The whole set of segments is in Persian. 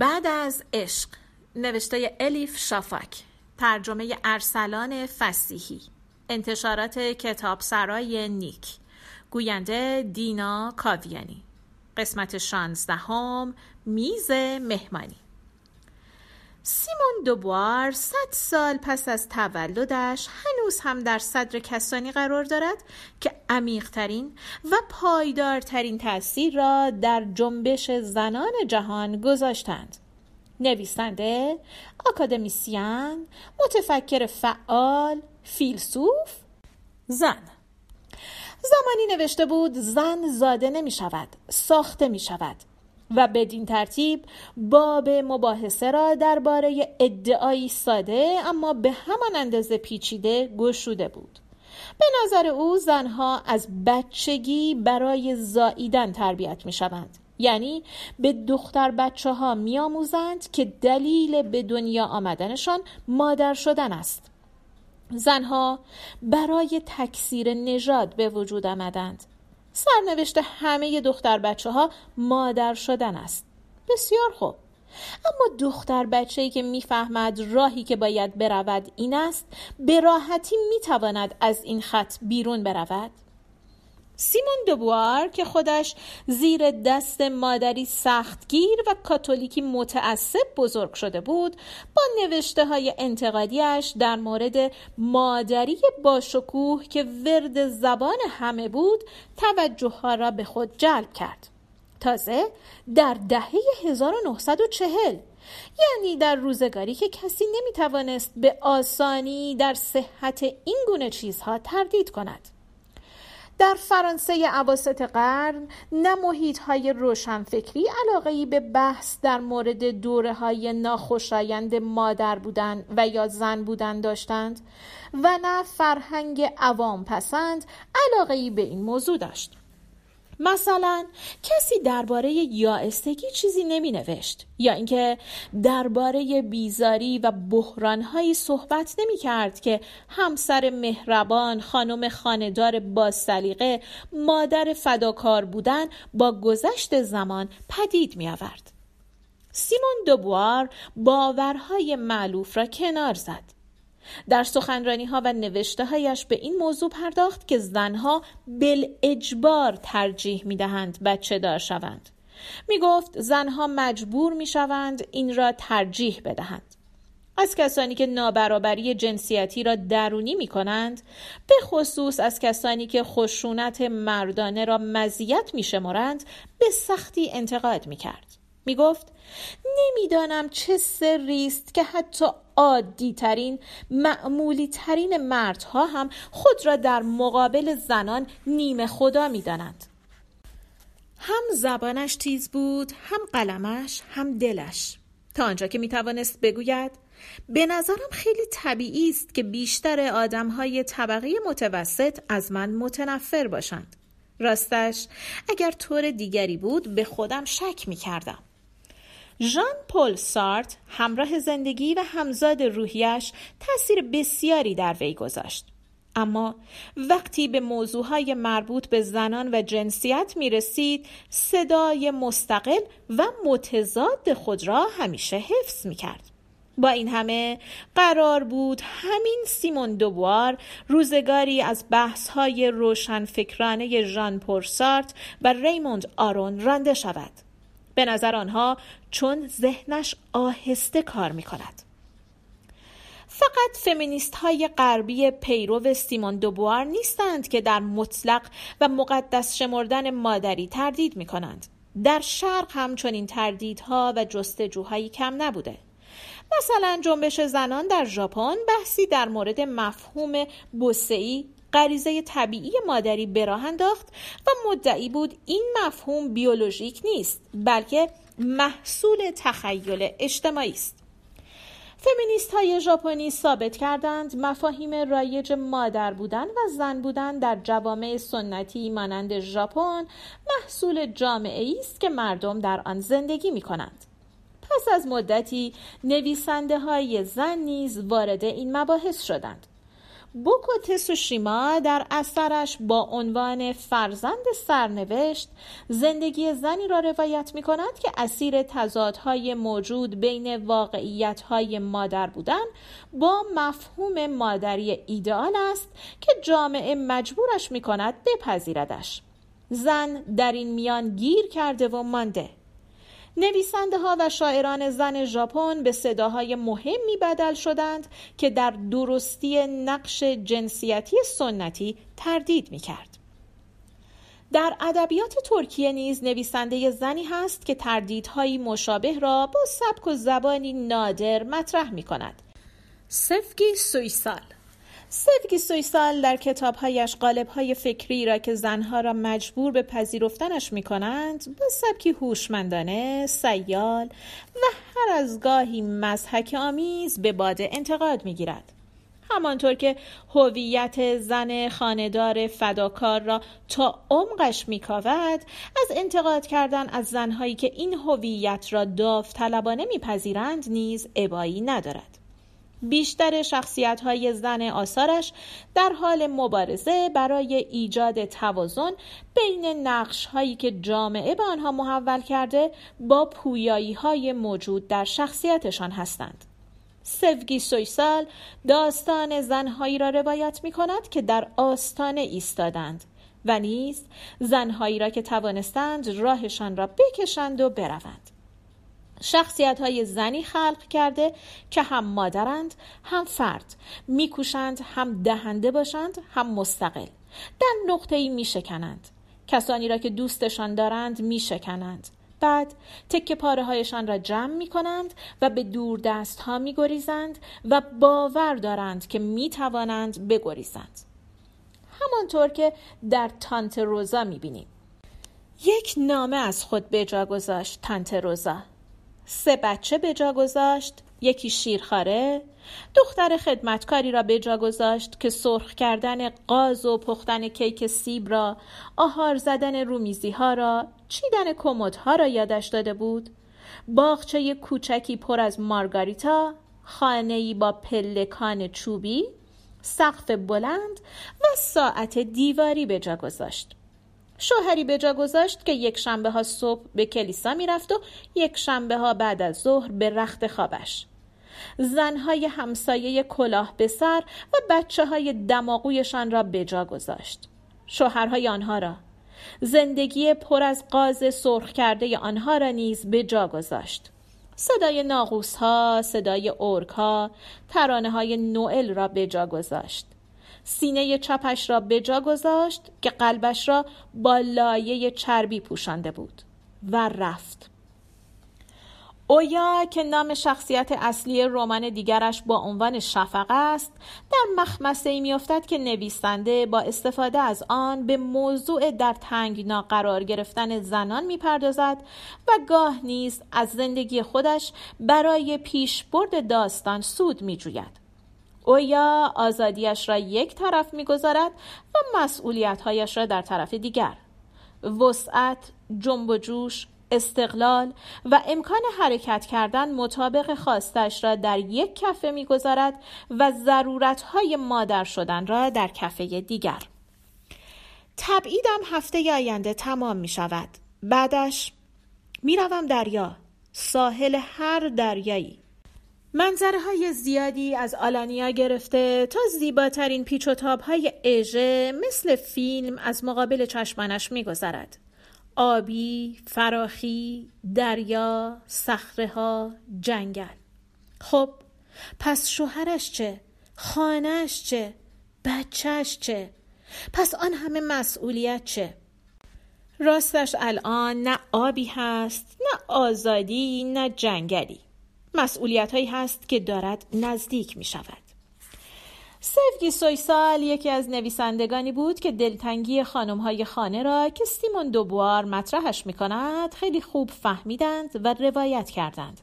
بعد از عشق نوشته الیف شافاک ترجمه ارسلان فسیحی انتشارات کتاب سرای نیک گوینده دینا کاویانی قسمت شانزدهم میز مهمانی. سیمون دوبوار صد سال پس از تولدش هنوز هم در صدر کسانی قرار دارد که عمیقترین و پایدارترین تاثیر را در جنبش زنان جهان گذاشتند. نویسنده، آکادمیسیان، متفکر فعال، فیلسوف، زن. زمانی نوشته بود زن زاده نمی شود، ساخته می شود و بدین ترتیب باب مباحثه را درباره ادعایی ساده اما به همان اندازه پیچیده گشوده بود. به نظر او زنها از بچگی برای زاییدن تربیت می شوند یعنی به دختر بچه ها می آموزند که دلیل به دنیا آمدنشان مادر شدن است. زنها برای تکثیر نژاد به وجود آمدند. سرنوشت همه دختر بچه ها مادر شدن است. بسیار خوب. اما دختر بچه ای که می‌فهمد راهی که باید برود این است به راحتی می‌تواند از این خط بیرون برود؟ سیمون دوبوار که خودش زیر دست مادری سختگیر و کاتولیکی متعصب بزرگ شده بود با نوشته های انتقادیش در مورد مادری باشکوه که ورد زبان همه بود توجه ها را به خود جلب کرد. تازه در دهه 1940 یعنی در روزگاری که کسی نمی توانست به آسانی در صحت این گونه چیزها تردید کند. در فرانسه عواست قرن نه محیط های روشنفکری علاقه به بحث در مورد دوره های ناخوشایند مادر بودن و یا زن بودن داشتند و نه فرهنگ عوام پسند علاقه به این موضوع داشت. مثلا کسی درباره یائستگی چیزی نمی نوشت یا اینکه درباره بیزاری و بحرانهایی صحبت نمی کرد که همسر مهربان خانم خاندار با سلیقه مادر فداکار بودن با گذشت زمان پدید می آورد. سیمون دوبوار باورهای معلوف را کنار زد در سخنرانی ها و نوشته هایش به این موضوع پرداخت که زنها بل اجبار ترجیح می دهند بچه دار شوند. می گفت زنها مجبور می شوند این را ترجیح بدهند. از کسانی که نابرابری جنسیتی را درونی می کنند به خصوص از کسانی که خشونت مردانه را مزیت می شمارند به سختی انتقاد می کرد. می گفت نمی‌دانم چه سری است که حتی عادی ترین معمولی ترین مردها هم خود را در مقابل زنان نیمه خدا می دانند. هم زبانش تیز بود هم قلمش هم دلش. تا آنجا که می توانست بگوید به نظرم خیلی طبیعی است که بیشتر آدم های طبقه متوسط از من متنفر باشند. راستش اگر طور دیگری بود به خودم شک می کردم ژان پل سارت همراه زندگی و همزاد روحیش تاثیر بسیاری در وی گذاشت اما وقتی به موضوعهای مربوط به زنان و جنسیت می رسید صدای مستقل و متضاد خود را همیشه حفظ می کرد. با این همه قرار بود همین سیمون دوبوار روزگاری از بحث های روشنفکرانه ژان پورسارت و ریموند آرون رانده شود. به نظر آنها چون ذهنش آهسته کار می کند. فقط فمینیست های غربی پیرو سیمون دوبوار نیستند که در مطلق و مقدس شمردن مادری تردید می کنند. در شرق هم این تردیدها و جستجوهایی کم نبوده. مثلا جنبش زنان در ژاپن بحثی در مورد مفهوم بوسعی غریزه طبیعی مادری براه انداخت و مدعی بود این مفهوم بیولوژیک نیست بلکه محصول تخیل اجتماعی است فمینیست های ژاپنی ثابت کردند مفاهیم رایج مادر بودن و زن بودن در جوامع سنتی مانند ژاپن محصول جامعه است که مردم در آن زندگی می کنند. پس از مدتی نویسنده های زن نیز وارد این مباحث شدند. بوکو تسوشیما در اثرش با عنوان فرزند سرنوشت زندگی زنی را روایت می کند که اسیر تضادهای موجود بین واقعیتهای مادر بودن با مفهوم مادری ایدئال است که جامعه مجبورش می کند بپذیردش. زن در این میان گیر کرده و مانده. نویسنده ها و شاعران زن ژاپن به صداهای مهمی بدل شدند که در درستی نقش جنسیتی سنتی تردید می کرد. در ادبیات ترکیه نیز نویسنده زنی هست که تردیدهایی مشابه را با سبک و زبانی نادر مطرح می کند. سفگی سویسال سفگی سویسال در کتابهایش قالبهای فکری را که زنها را مجبور به پذیرفتنش می کنند با سبکی هوشمندانه، سیال و هر از گاهی مزحک آمیز به باد انتقاد می گیرد. همانطور که هویت زن خاندار فداکار را تا عمقش میکاود از انتقاد کردن از زنهایی که این هویت را داوطلبانه میپذیرند نیز ابایی ندارد بیشتر شخصیت های زن آثارش در حال مبارزه برای ایجاد توازن بین نقش هایی که جامعه به آنها محول کرده با پویایی های موجود در شخصیتشان هستند. سوگی سویسال داستان زنهایی را روایت می کند که در آستانه ایستادند و نیز زنهایی را که توانستند راهشان را بکشند و بروند. شخصیت های زنی خلق کرده که هم مادرند هم فرد میکوشند هم دهنده باشند هم مستقل در نقطه ای میشکنند کسانی را که دوستشان دارند میشکنند بعد تکه پاره هایشان را جمع می کنند و به دور دست ها می گریزند و باور دارند که می توانند بگریزند. همانطور که در تانت روزا می بینیم. یک نامه از خود به جا گذاشت تانت روزا. سه بچه به جا گذاشت یکی شیرخواره دختر خدمتکاری را به جا گذاشت که سرخ کردن قاز و پختن کیک سیب را آهار زدن رومیزی ها را چیدن کمد ها را یادش داده بود. باغچه کوچکی پر از مارگاریتا خانه با پلکان چوبی سقف بلند و ساعت دیواری به جا گذاشت. شوهری به جا گذاشت که یک شنبه ها صبح به کلیسا می‌رفت و یک شنبه ها بعد از ظهر به رخت خوابش. زنهای همسایه کلاه به سر و بچه های دماغویشان را به جا گذاشت. شوهرهای آنها را. زندگی پر از قاز سرخ کرده آنها را نیز به جا گذاشت. صدای ناغوس ها، صدای اورک ها، ترانه های نوئل را به جا گذاشت. سینه چپش را به جا گذاشت که قلبش را با لایه چربی پوشانده بود و رفت. اویا که نام شخصیت اصلی رمان دیگرش با عنوان شفق است در مخمسه ای میافتد که نویسنده با استفاده از آن به موضوع در تنگنا قرار گرفتن زنان می‌پردازد و گاه نیز از زندگی خودش برای پیشبرد داستان سود میجوید. اویا آزادیش را یک طرف می‌گذارد و مسئولیتهایش را در طرف دیگر. وسعت جنب و جوش استقلال و امکان حرکت کردن مطابق خواستش را در یک کفه می‌گذارد و ضرورتهای مادر شدن را در کفه دیگر. تبعیدم هفته آینده تمام می شود بعدش می‌روم دریا ساحل هر دریایی. منظره های زیادی از آلانیا گرفته تا زیباترین پیچ و تاب های اژه مثل فیلم از مقابل چشمانش میگذرد. آبی، فراخی، دریا، صخره ها، جنگل. خب پس شوهرش چه؟ خانهش چه؟ بچهش چه؟ پس آن همه مسئولیت چه؟ راستش الان نه آبی هست، نه آزادی، نه جنگلی. مسئولیت هایی هست که دارد نزدیک می شود. سوگی سویسال یکی از نویسندگانی بود که دلتنگی خانم های خانه را که سیمون دوبوار مطرحش می کند خیلی خوب فهمیدند و روایت کردند.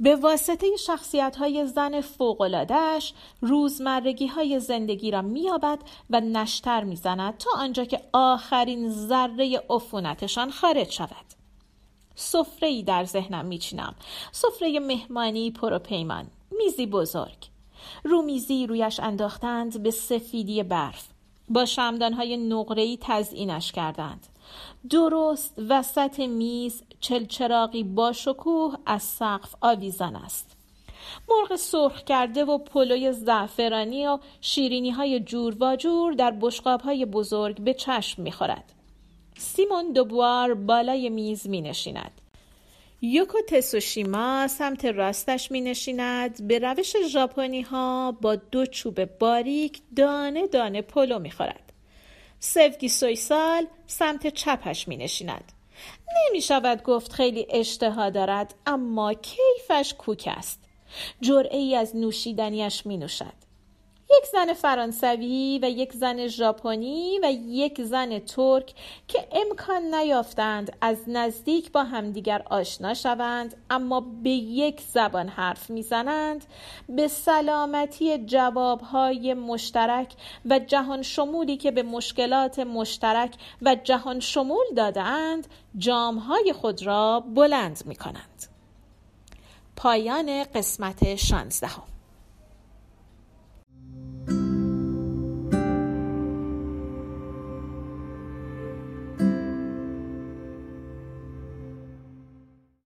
به واسطه شخصیت های زن فوقلادهش روزمرگی های زندگی را میابد و نشتر می‌زند تا آنجا که آخرین ذره عفونتشان خارج شود. سفره ای در ذهنم میچینم. سفره مهمانی پر و پیمان میزی بزرگ. رومیزی رویش انداختند به سفیدی برف. با شمدانهای نقره‌ای تزئینش کردند. درست وسط میز چلچراغی با شکوه از سقف آویزان است. مرغ سرخ کرده و پلوی زعفرانی و شیرینی های جور و جور در بشقاب های بزرگ به چشم می‌خورد. سیمون دوبوار بالای میز می نشیند. یوکو تسوشیما سمت راستش می نشیند به روش ژاپنی ها با دو چوب باریک دانه دانه پلو می خورد. سوگی سویسال سمت چپش می نشیند. نمی شود گفت خیلی اشتها دارد اما کیفش کوک است. جرعه ای از نوشیدنیش می نوشد. یک زن فرانسوی و یک زن ژاپنی و یک زن ترک که امکان نیافتند از نزدیک با همدیگر آشنا شوند اما به یک زبان حرف می‌زنند به سلامتی جوابهای مشترک و جهان شمولی که به مشکلات مشترک و جهان شمول دادند جامهای خود را بلند می کنند. پایان قسمت شانزدهم